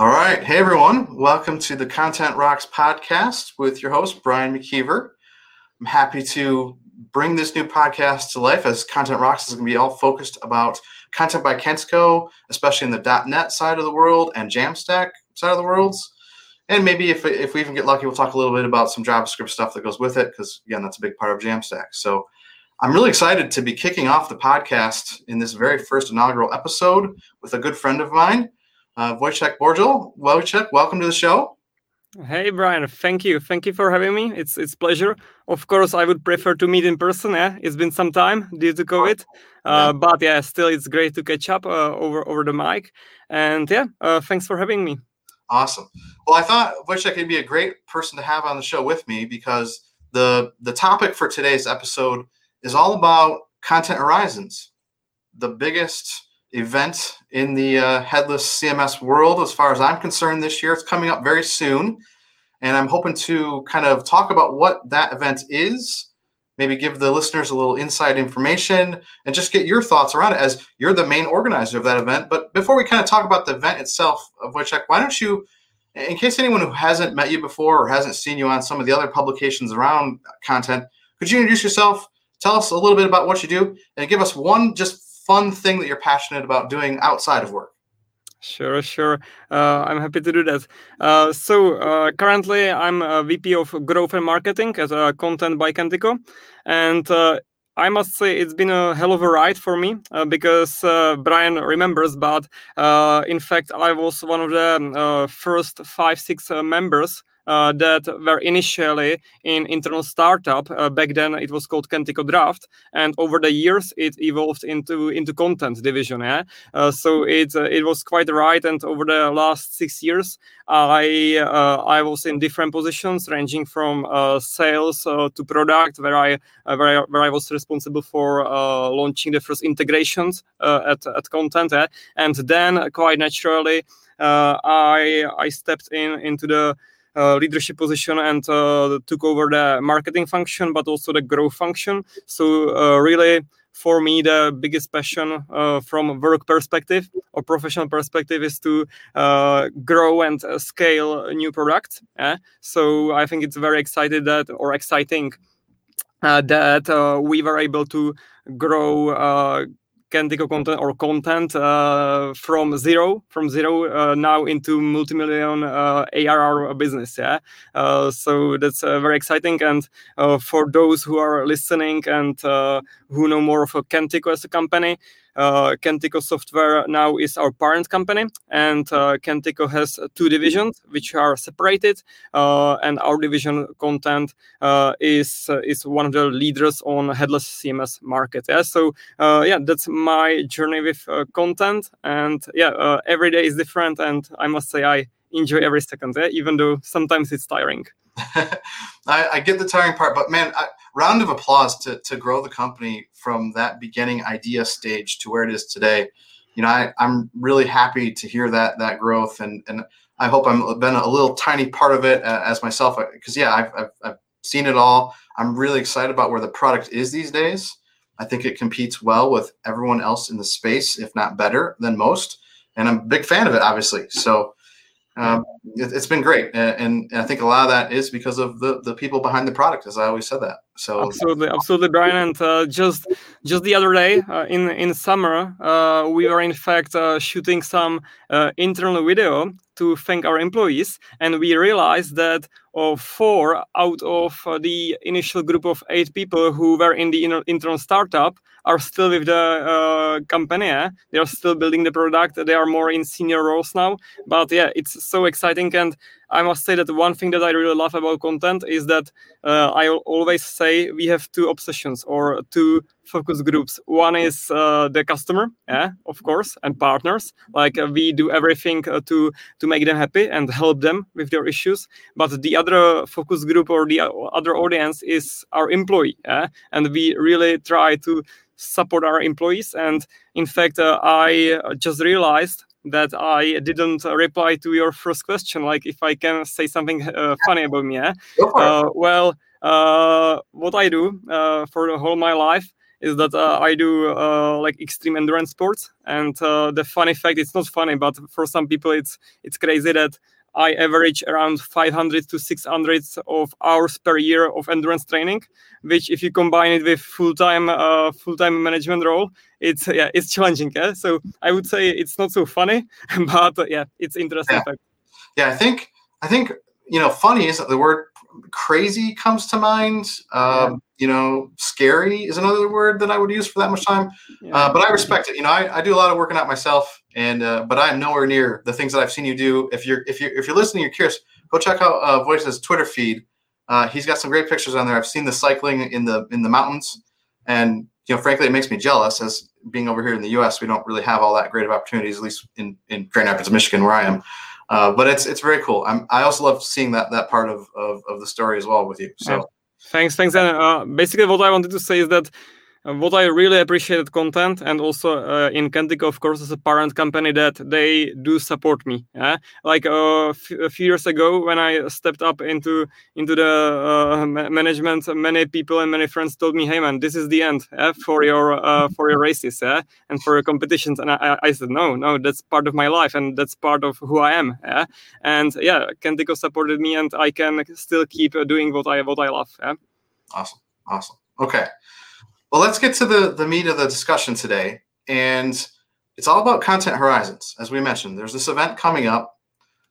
All right. Hey, everyone. Welcome to the Kontent Rocks podcast with your host, Brian McKeiver. I'm happy to bring this new podcast to life as Kontent Rocks is going to be all focused about Kontent by Kentico, especially in the .NET side of the world and Jamstack side of the worlds. And maybe if, if we even get lucky, we'll talk a little bit about some JavaScript stuff that goes with it, because again, that's a big part of Jamstack. So I'm really excited to be kicking off the podcast in this very first inaugural episode with a good friend of mine, uh, Vojtech Boril. Vojtech, welcome to the show. Hey Brian, thank you, thank you for having me. It's it's pleasure. Of course, I would prefer to meet in person. Yeah, it's been some time due to COVID, uh, but yeah, still it's great to catch up uh, over over the mic. And yeah, uh, thanks for having me. Awesome. Well, I thought Vojtech could be a great person to have on the show with me because the the topic for today's episode is all about Kontent Horizons, the biggest event in the uh, headless CMS world, as far as I'm concerned, this year. It's coming up very soon. And I'm hoping to kind of talk about what that event is, maybe give the listeners a little inside information, and just get your thoughts around it as you're the main organizer of that event. But before we kind of talk about the event itself, of which, why don't you, in case anyone who hasn't met you before or hasn't seen you on some of the other publications around Kontent, could you introduce yourself? Tell us a little bit about what you do and give us one just fun thing that you're passionate about doing outside of work. Sure, sure. Uh, I'm happy to do that. Uh, so uh, currently, I'm a VP of Growth and Marketing as a Kontent by Kentico, and uh, I must say it's been a hell of a ride for me uh, because uh, Brian remembers, but in fact, I was one of the first five, six members uh, that were initially in internal startup. Uh, back then, it was called Kentico Draft, and over the years, it evolved into into Kontent division. Yeah? Uh, so it uh, it was quite right. And over the last six years, I uh, I was in different positions, ranging from uh, sales to product, where I where I, where I was responsible for launching the first integrations at at Kontent, yeah? and then quite naturally. I I stepped in into the leadership position and uh, took over the marketing function, but also the growth function. So uh, really, for me, the biggest passion from work perspective or professional perspective is to grow and scale new products. Yeah? So I think it's very excited that or exciting uh, that uh, we were able to grow Kentico Kontent or Kontent uh, from zero, from zero uh, now into multi-million uh, ARR business. Yeah, uh, so that's uh, very exciting. And uh, for those who are listening and who know more of a Kentico as a company, uh, Kentico Software now is our parent company, and uh, Kentico has two divisions which are separated. Uh, and our division Kontent uh, is uh, is one of the leaders on headless CMS market. Yeah, so uh, yeah, that's my journey with Kontent, and yeah, every day is different, and I must say I enjoy every second, yeah, even though sometimes it's tiring. I, I, get the tiring part, but man, I, round of applause to, to grow the company from that beginning idea stage to where it is today. You know, I, I'm really happy to hear that that growth, and and I hope I'm been a little tiny part of it uh, as myself. Because uh, yeah, I've, I've, I've seen it all. I'm really excited about where the product is these days. I think it competes well with everyone else in the space, if not better than most. And I'm a big fan of it, obviously. So um, it, has been great, and, and, I think a lot of that is because of the the people behind the product, as I always said that. So absolutely, absolutely, Brian. And uh, just just the other day uh, in in summer, uh, we were in fact uh, shooting some uh, internal video to thank our employees, and we realized that uh, four out of the initial group of eight people who were in the internal startup are still with the uh, company. Eh? They are still building the product. They are more in senior roles now. But yeah, it's so exciting. And I must say that one thing that I really love about Kontent is that uh, I always say we have two obsessions or two focus groups. One is uh, the customer, yeah, of course, and partners. Like uh, we do everything uh, to to make them happy and help them with their issues. But the other focus group or the other audience is our employee, yeah? and we really try to support our employees. And in fact, uh, I just realized that I didn't reply to your first question. Like, if I can say something uh, funny about me, yeah? Uh, well, uh, what I do uh, for the whole my life is that uh, I do uh, like extreme endurance sports, and uh, the funny fact it's not funny, but for some people it's it's crazy that I average around 500 to 600 of hours per year of endurance training, which if you combine it with full-time uh, full-time management role, it's yeah it's challenging. Yeah? So I would say it's not so funny, but uh, yeah, it's interesting. Yeah. yeah, I think I think you know funny is that the word crazy comes to mind. Um, yeah. You know, scary is another word that I would use for that much time. Yeah. Uh, but I respect it. You know, I, I do a lot of working out myself and uh, but I am nowhere near the things that I've seen you do. If you're if you're if you're listening, you're curious, go check out uh, Voice's Twitter feed. Uh, he's got some great pictures on there. I've seen the cycling in the in the mountains, and you know, frankly, it makes me jealous. As being over here in the U.S., we don't really have all that great of opportunities, at least in in Grand Rapids, Michigan, where I am. Uh, but it's it's very cool. I'm, I also love seeing that that part of, of, of the story as well with you. So. Thanks, thanks. And uh, basically, what I wanted to say is that what I really appreciated Kontent and also uh, in Kentico, of course, as a parent company that they do support me. Yeah? Like uh, a few years ago when I stepped up into into the uh, management, many people and many friends told me, "Hey man, this is the end yeah, for your uh, for your races yeah? and for your competitions." And I, I, said, "No, no, that's part of my life and that's part of who I am." Yeah? And yeah, Kentico supported me, and I can still keep doing what I what I love. Yeah? Awesome, awesome. Okay. Well, let's get to the, the meat of the discussion today. And it's all about Kontent Horizons. As we mentioned, there's this event coming up.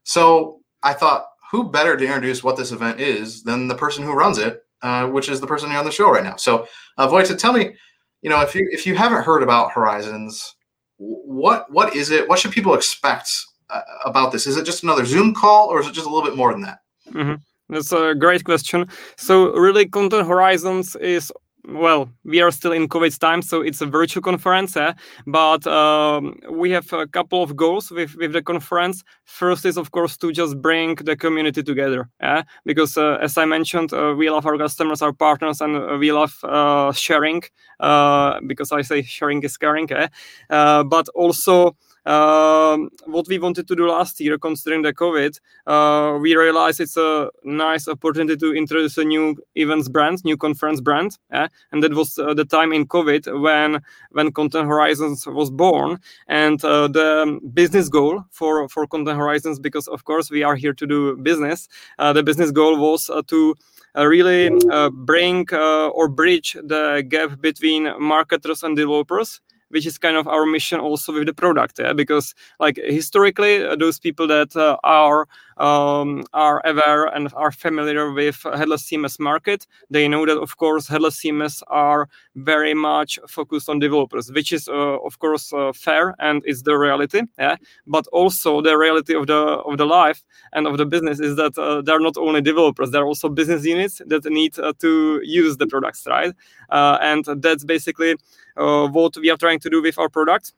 So I thought, who better to introduce what this event is than the person who runs it, uh, which is the person here on the show right now. So, uh, Vojtech, tell me, you know, if you if you haven't heard about Horizons, what what is it? What should people expect uh, about this? Is it just another Zoom call, or is it just a little bit more than that? Mm-hmm. That's a great question. So, really, Kontent Horizons is well, we are still in COVID time, so it's a virtual conference. Eh? But um, we have a couple of goals with, with the conference. First is, of course, to just bring the community together. Eh? Because, uh, as I mentioned, uh, we love our customers, our partners, and uh, we love uh, sharing. Uh, because I say sharing is caring. Eh? Uh, but also, um, what we wanted to do last year, considering the COVID, uh, we realized it's a nice opportunity to introduce a new events brand, new conference brand, and that was uh, the time in COVID when when Kontent Horizons was born, and uh, the business goal for for Kontent Horizons, because of course we are here to do business, uh, the business goal was uh, to uh, really bring or bridge the gap between marketers and developers which is kind of our mission also with the product yeah? because like historically uh, those people that uh, are um, are aware and are familiar with headless cms market they know that of course headless cms are very much focused on developers which is uh, of course uh, fair and is the reality yeah but also the reality of the of the life and of the business is that uh, they're not only developers they're also business units that need uh, to use the products right and that's basically what we are trying to do with our product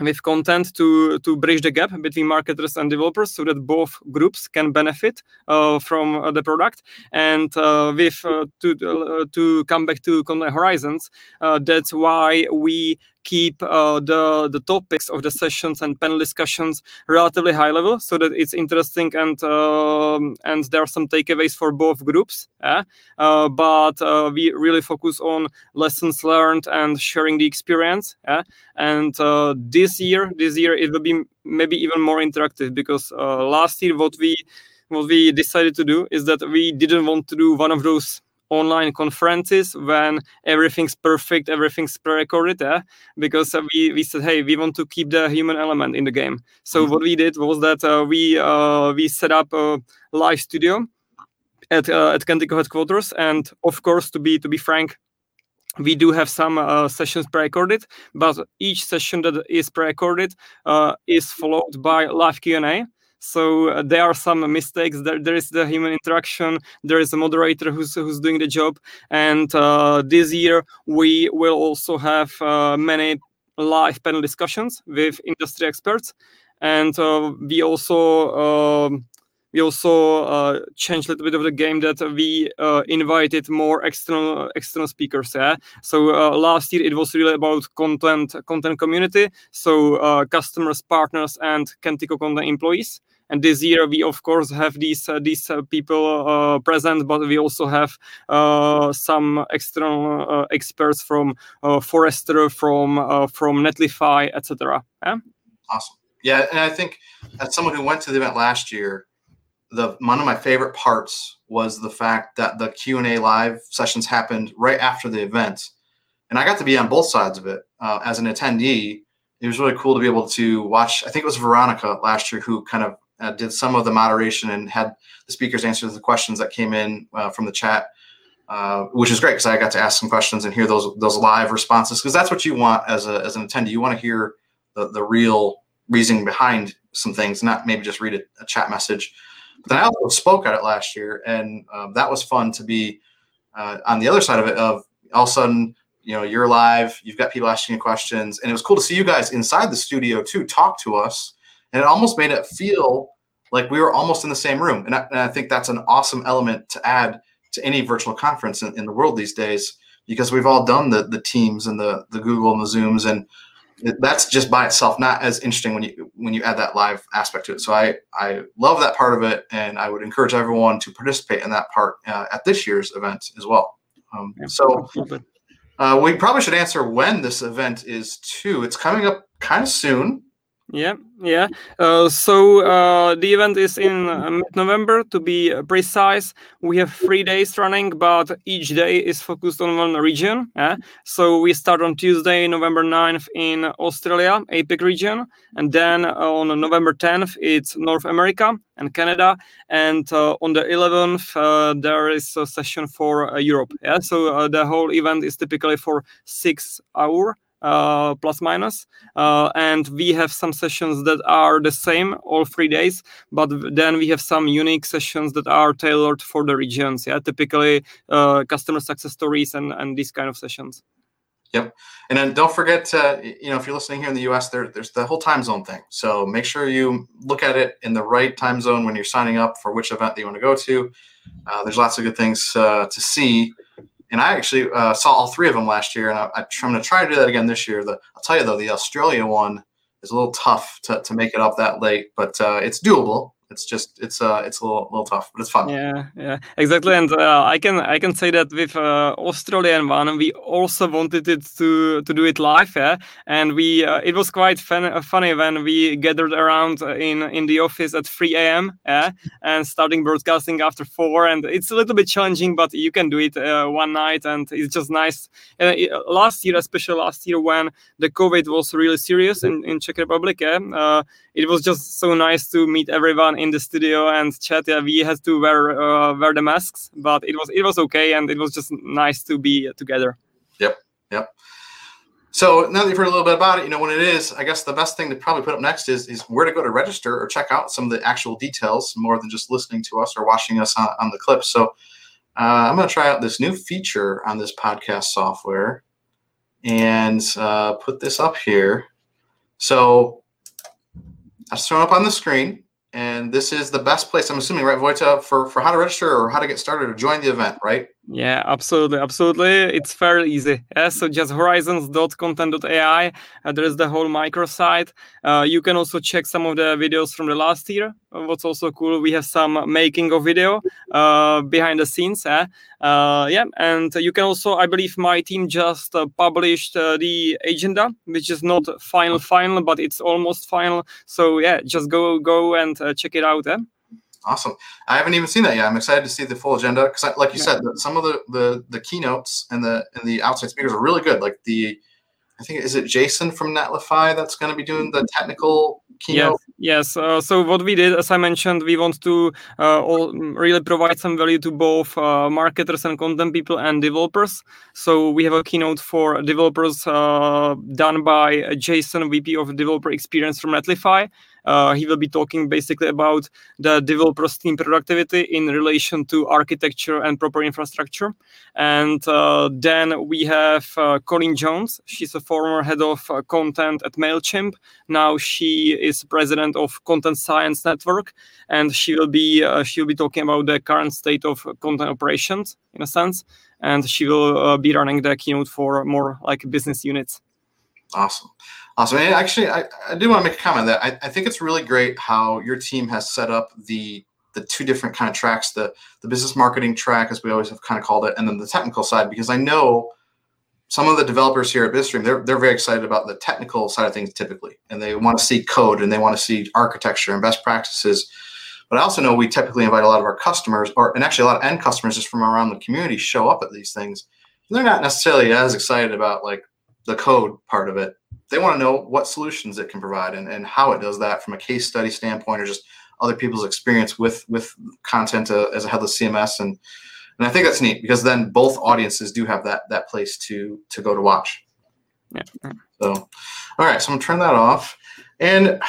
with Kontent to to bridge the gap between marketers and developers so that both groups can benefit uh, from uh, the product. And uh, with uh, to uh, to come back to Kontent horizons uh, that's why we keep uh, the the topics of the sessions and panel discussions relatively high level so that it's interesting and um, and there are some takeaways for both groups uh, but uh, we really focus on lessons learned and sharing the experience and uh, this year this year it will be maybe even more interactive because uh, last year what we what we decided to do is that we didn't want to do one of those online conferences when everything's perfect, everything's pre-recorded, eh? because uh, we, we said, hey, we want to keep the human element in the game. So mm-hmm. what we did was that uh, we uh, we set up a live studio at uh, at Kentico headquarters, and of course, to be to be frank, we do have some uh, sessions pre-recorded but each session that is pre-recorded uh, is followed by live q&a so uh, there are some mistakes. There, there is the human interaction. There is a moderator who's who's doing the job. And uh, this year we will also have uh, many live panel discussions with industry experts, and uh, we also. Um, we also uh, changed a little bit of the game that we uh, invited more external external speakers. Yeah? So last year it was really about content content community, so customers, partners, and Kentico Kontent employees And this year we of course have these uh, these uh, people uh, present, but we also have some external experts from Forrester, from from Netlify, etc. Yeah? Awesome. Yeah, and I think as someone who went to the event last year, the one of my favorite parts was the fact that the Q and A live sessions happened right after the event, and I got to be on both sides of it uh, as an attendee. It was really cool to be able to watch. I think it was Veronica last year who kind of uh, did some of the moderation and had the speakers answer the questions that came in uh, from the chat, uh, which is great because I got to ask some questions and hear those those live responses because that's what you want as a as an attendee. You want to hear the the real reasoning behind some things, not maybe just read a, a chat message. But then I also spoke at it last year, and um, that was fun to be uh, on the other side of it. Of all of a sudden, you know, you're live, you've got people asking you questions, and it was cool to see you guys inside the studio too, talk to us, and it almost made it feel like we were almost in the same room. And I, and I think that's an awesome element to add to any virtual conference in, in the world these days, because we've all done the the Teams and the the Google and the Zooms and that's just by itself not as interesting when you when you add that live aspect to it. So I I love that part of it, and I would encourage everyone to participate in that part uh, at this year's event as well. Um, so uh, we probably should answer when this event is too. It's coming up kind of soon. Yeah, yeah. Uh, so uh, the event is in uh, mid-November. To be precise, we have three days running, but each day is focused on one region. Yeah? So we start on Tuesday, November 9th in Australia, APAC region, and then on November 10th it's North America and Canada, and uh, on the 11th uh, there is a session for uh, Europe. Yeah. So the whole event is typically for six hours uh, plus minus. Uh, and we have some sessions that are the same all three days, but then we have some unique sessions that are tailored for the regions. Yeah, typically uh, customer success stories and and these kind of sessions. Yep, and then don't forget to you know if you're listening here in the U.S., there there's the whole time zone thing. So make sure you look at it in the right time zone when you're signing up for which event that you want to go to. Uh, there's lots of good things uh, to see and I actually uh, saw all three of them last year, and I, am going to try to do that again this year. The, I'll tell you though, the Australia one is a little tough to, to make it up that late, but uh, it's doable it's just it's uh it's a little, little tough but it's fun yeah yeah exactly and uh, i can i can say that with uh, australian one we also wanted it to to do it live yeah? and we uh, it was quite fun, uh, funny when we gathered around in in the office at 3 a.m yeah? and starting broadcasting after 4 and it's a little bit challenging but you can do it uh, one night and it's just nice uh, last year especially last year when the covid was really serious in, in czech republic yeah? it was just so nice to meet everyone in the studio and chat. Yeah, we had to wear uh, wear the masks, but it was it was okay, and it was just nice to be together. Yep, yep. So now that you've heard a little bit about it, you know what it is. I guess the best thing to probably put up next is is where to go to register or check out some of the actual details, more than just listening to us or watching us on, on the clip. So uh, I'm going to try out this new feature on this podcast software and uh, put this up here. So I'll throw it up on the screen and this is the best place i'm assuming right Vojta, for for how to register or how to get started or join the event right yeah absolutely absolutely. It's fairly easy. Yeah so just horizons.kontent.ai uh, there is the whole microsite. Uh, you can also check some of the videos from the last year. What's also cool we have some making of video uh, behind the scenes eh? uh, yeah and you can also i believe my team just uh, published uh, the agenda which is not final final but it's almost final. So yeah just go go and uh, check it out eh? Awesome i haven't even seen that yet i'm excited to see the full agenda because like you yeah. said some of the, the the keynotes and the and the outside speakers are really good like the I think is it Jason from Netlify that's going to be doing the technical keynote. Yes, yes. Uh, so what we did, as I mentioned, we want to uh, all really provide some value to both uh, marketers and content people and developers. So we have a keynote for developers uh, done by Jason, VP of Developer Experience from Netlify. Uh, he will be talking basically about the developer's team productivity in relation to architecture and proper infrastructure. And uh, then we have uh, Colleen Jones. She's a former head of uh, content at MailChimp. Now she is president of Content Science Network, and she will be uh, she will be talking about the current state of content operations in a sense. And she will uh, be running the keynote for more like business units. Awesome. Awesome. And actually, I, I do want to make a comment that I, I think it's really great how your team has set up the the two different kind of tracks the the business marketing track as we always have kind of called it and then the technical side because i know some of the developers here at BizStream they're, they're very excited about the technical side of things typically and they want to see code and they want to see architecture and best practices but i also know we typically invite a lot of our customers or and actually a lot of end customers just from around the community show up at these things they're not necessarily as excited about like the code part of it they want to know what solutions it can provide and, and how it does that from a case study standpoint or just other people's experience with with Kontent uh, as a headless CMS and and I think that's neat because then both audiences do have that that place to to go to watch. Yeah. So, all right, so I'm gonna turn that off, and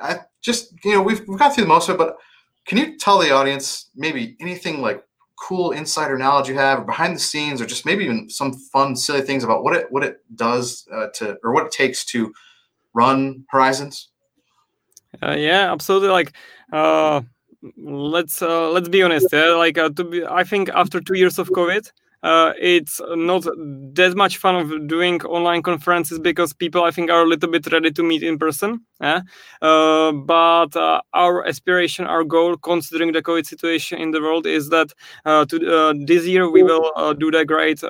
I just you know we've we've got through most of it, but can you tell the audience maybe anything like cool insider knowledge you have behind the scenes or just maybe even some fun silly things about what it what it does uh, to or what it takes to run horizons uh, yeah absolutely like uh, let's uh, let's be honest. Yeah? Like uh, to be, I think after two years of COVID, uh, it's not that much fun of doing online conferences because people I think are a little bit ready to meet in person. Yeah? Uh, but uh, our aspiration, our goal, considering the COVID situation in the world, is that uh, to, uh, this year we will uh, do the great,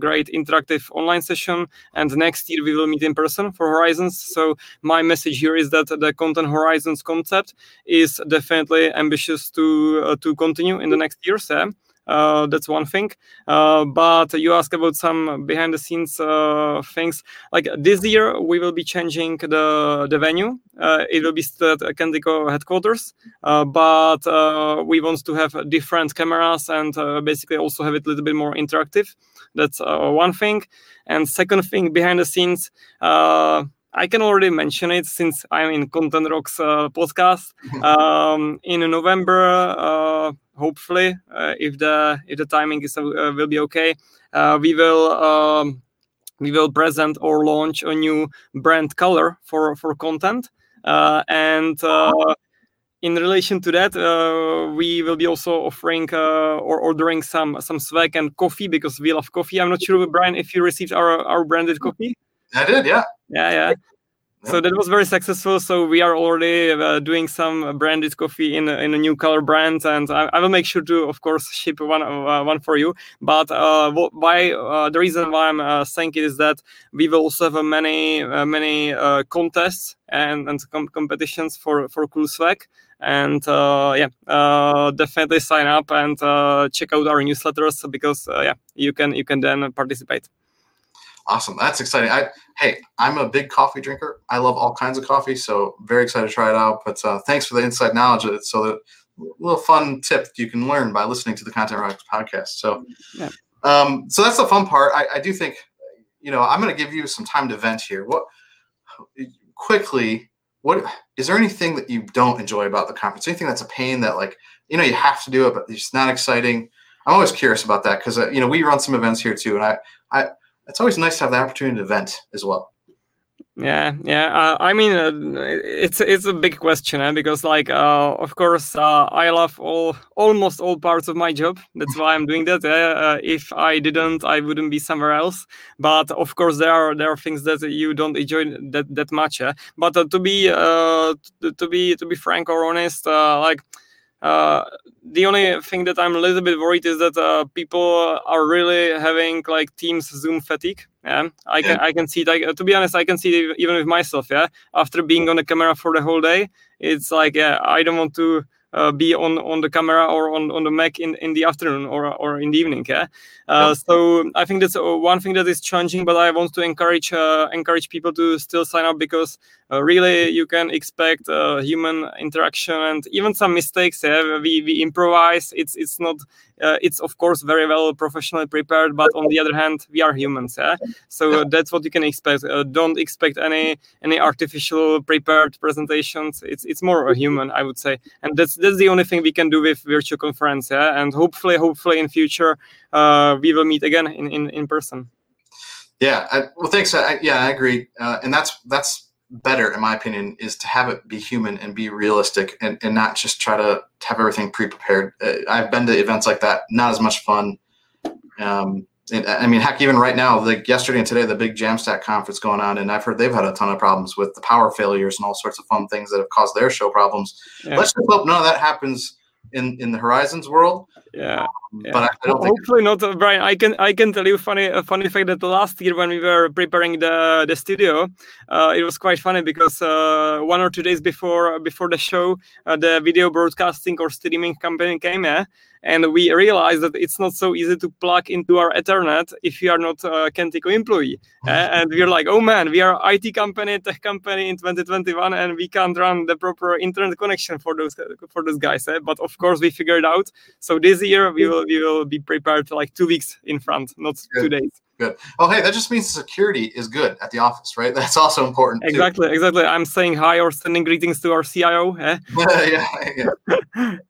great interactive online session, and next year we will meet in person for Horizons. So my message here is that the Kontent Horizons concept is definitely ambitious to to continue in the next years. Yeah? Uh, that's one thing. Uh, but you ask about some behind the scenes uh, things. Like this year, we will be changing the the venue. Uh, it will be still at Kentico headquarters, uh, but uh, we want to have different cameras and basically also have it a little bit more interactive. That's one thing. And second thing behind the scenes. I can already mention it since I'm in Kontent Rocks uh, podcast. Um, in November, uh, hopefully, uh, if the if the timing is uh, will be okay, uh, we will um, we will present or launch a new brand color for for Kontent uh, and. in relation to that, we will be also offering or ordering some some swag and coffee because we love coffee. I'm not sure, Brian, if you received our our branded coffee. I did, yeah. Yeah, yeah. So that was very successful. So we are already uh, doing some branded coffee in in a new color brand, and I, I will make sure to, of course, ship one uh, one for you. But uh, why uh, the reason why I'm uh, saying it is that we will also have many uh, many contests and and com- competitions for for cool swag and yeah definitely sign up and check out our newsletters because yeah you can you can then participate Awesome. That's exciting. I hey, I'm a big coffee drinker. I love all kinds of coffee, so very excited to try it out. But uh, thanks for the inside knowledge it. So that little fun tip you can learn by listening to the Kontent Rocks podcast. So, yeah. um, so that's the fun part. I, I do think, you know, I'm going to give you some time to vent here. What quickly? What is there anything that you don't enjoy about the conference? Anything that's a pain that like you know you have to do it, but it's not exciting? I'm always curious about that because uh, you know we run some events here too, and I I it's always nice to have the opportunity to vent as well. Yeah, yeah. Uh, I mean, uh, it's it's a big question eh? because, like, uh, of course, uh, I love all almost all parts of my job. That's why I'm doing that. Eh? if I didn't, I wouldn't be somewhere else. But of course, there are there are things that you don't enjoy that that much. Eh? But uh, to be uh, to, be to be frank or honest, like uh, the only thing that I'm a little bit worried is that uh, people are really having like Teams Zoom fatigue. Yeah, I can. I can see it. Like, to be honest, I can see it even with myself. Yeah, after being on the camera for the whole day, it's like yeah, I don't want to uh, be on on the camera or on, on the Mac in, in the afternoon or or in the evening. Yeah. Uh, so I think that's uh, one thing that is changing, but I want to encourage uh, encourage people to still sign up because uh, really you can expect uh, human interaction and even some mistakes. Yeah, we, we improvise. It's it's not uh, it's of course very well professionally prepared, but on the other hand, we are humans. Yeah, so that's what you can expect. don't expect any any artificial prepared presentations. It's it's more a human, I would say, and that's that's the only thing we can do with virtual conference. Yeah, and hopefully hopefully in future uh, we will meet again in in, in person. Yeah, I, well, thanks. I, yeah, I agree, uh, and that's that's better in my opinion is to have it be human and be realistic and, and not just try to have everything pre-prepared uh, i've been to events like that not as much fun um, and, I mean, heck, even right now, like yesterday and today, the big Jamstack conference going on, and I've heard they've had a ton of problems with the power failures and all sorts of fun things that have caused their show problems. Yeah. Let's just hope none of that happens in in the Horizons world. Yeah. Yeah. But I, I don't hopefully not, uh, Brian. I can I can tell you funny a funny fact that last year when we were preparing the the studio, uh, it was quite funny because uh, one or two days before before the show, uh, the video broadcasting or streaming company came here and we realized that it's not so easy to plug into our ethernet if you are not a Kentico employee uh, and we're like oh man we are IT company tech company in 2021 and we can't run the proper internet connection for those for those guys eh? but of course we figured out so this year we will we will be prepared for like two weeks in front not Good. two days good. Oh, hey, that just means security is good at the office, right? That's also important. Exactly, too. exactly. I'm saying hi or sending greetings to our CIO. Eh? yeah, yeah.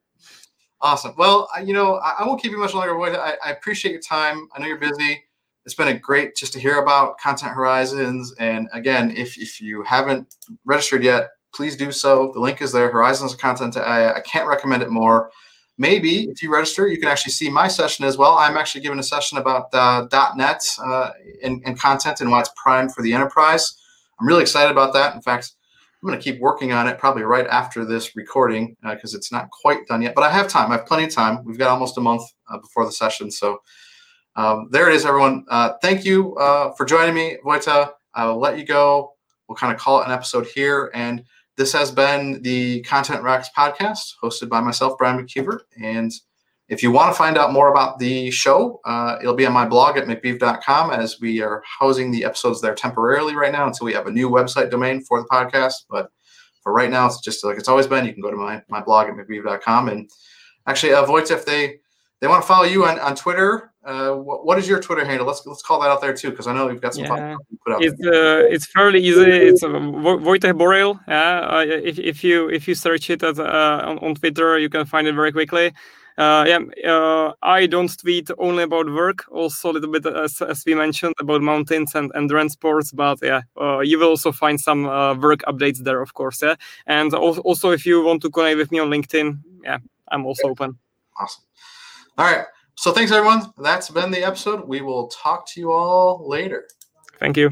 Awesome. Well, you know, I, I, won't keep you much longer. I, I appreciate your time. I know you're busy. It's been a great just to hear about Kontent Horizons. And again, if, if you haven't registered yet, please do so. The link is there. Horizons of Content. I, I can't recommend it more. Maybe if you register, you can actually see my session as well. I'm actually giving a session about uh, .NET uh, and, and Kontent and why it's primed for the enterprise. I'm really excited about that. In fact, I'm going to keep working on it probably right after this recording because uh, it's not quite done yet. But I have time. I have plenty of time. We've got almost a month uh, before the session. So um, there it is, everyone. Uh, thank you uh, for joining me, Vojta. I will let you go. We'll kind of call it an episode here. And this has been the Content Rocks podcast hosted by myself, Brian McKeiver. And if you want to find out more about the show, uh, it'll be on my blog at mcbeev.com as we are housing the episodes there temporarily right now until we have a new website domain for the podcast. But for right now, it's just like it's always been. You can go to my, my blog at mcbeev.com. And actually, uh, if they they want to follow you on, on Twitter, uh, what, what is your Twitter handle? Let's let's call that out there too, because I know we've got some yeah. put out. It's uh, it's fairly easy. It's uh, Vojtech Boril. Yeah, uh, if, if you if you search it at, uh, on, on Twitter, you can find it very quickly uh, yeah, uh, I don't tweet only about work, also a little bit as, as we mentioned about mountains and endurance sports. But yeah, uh, you will also find some uh, work updates there, of course. Yeah, and also if you want to connect with me on LinkedIn, yeah, I'm also open. Awesome. All right. So thanks everyone. That's been the episode. We will talk to you all later. Thank you.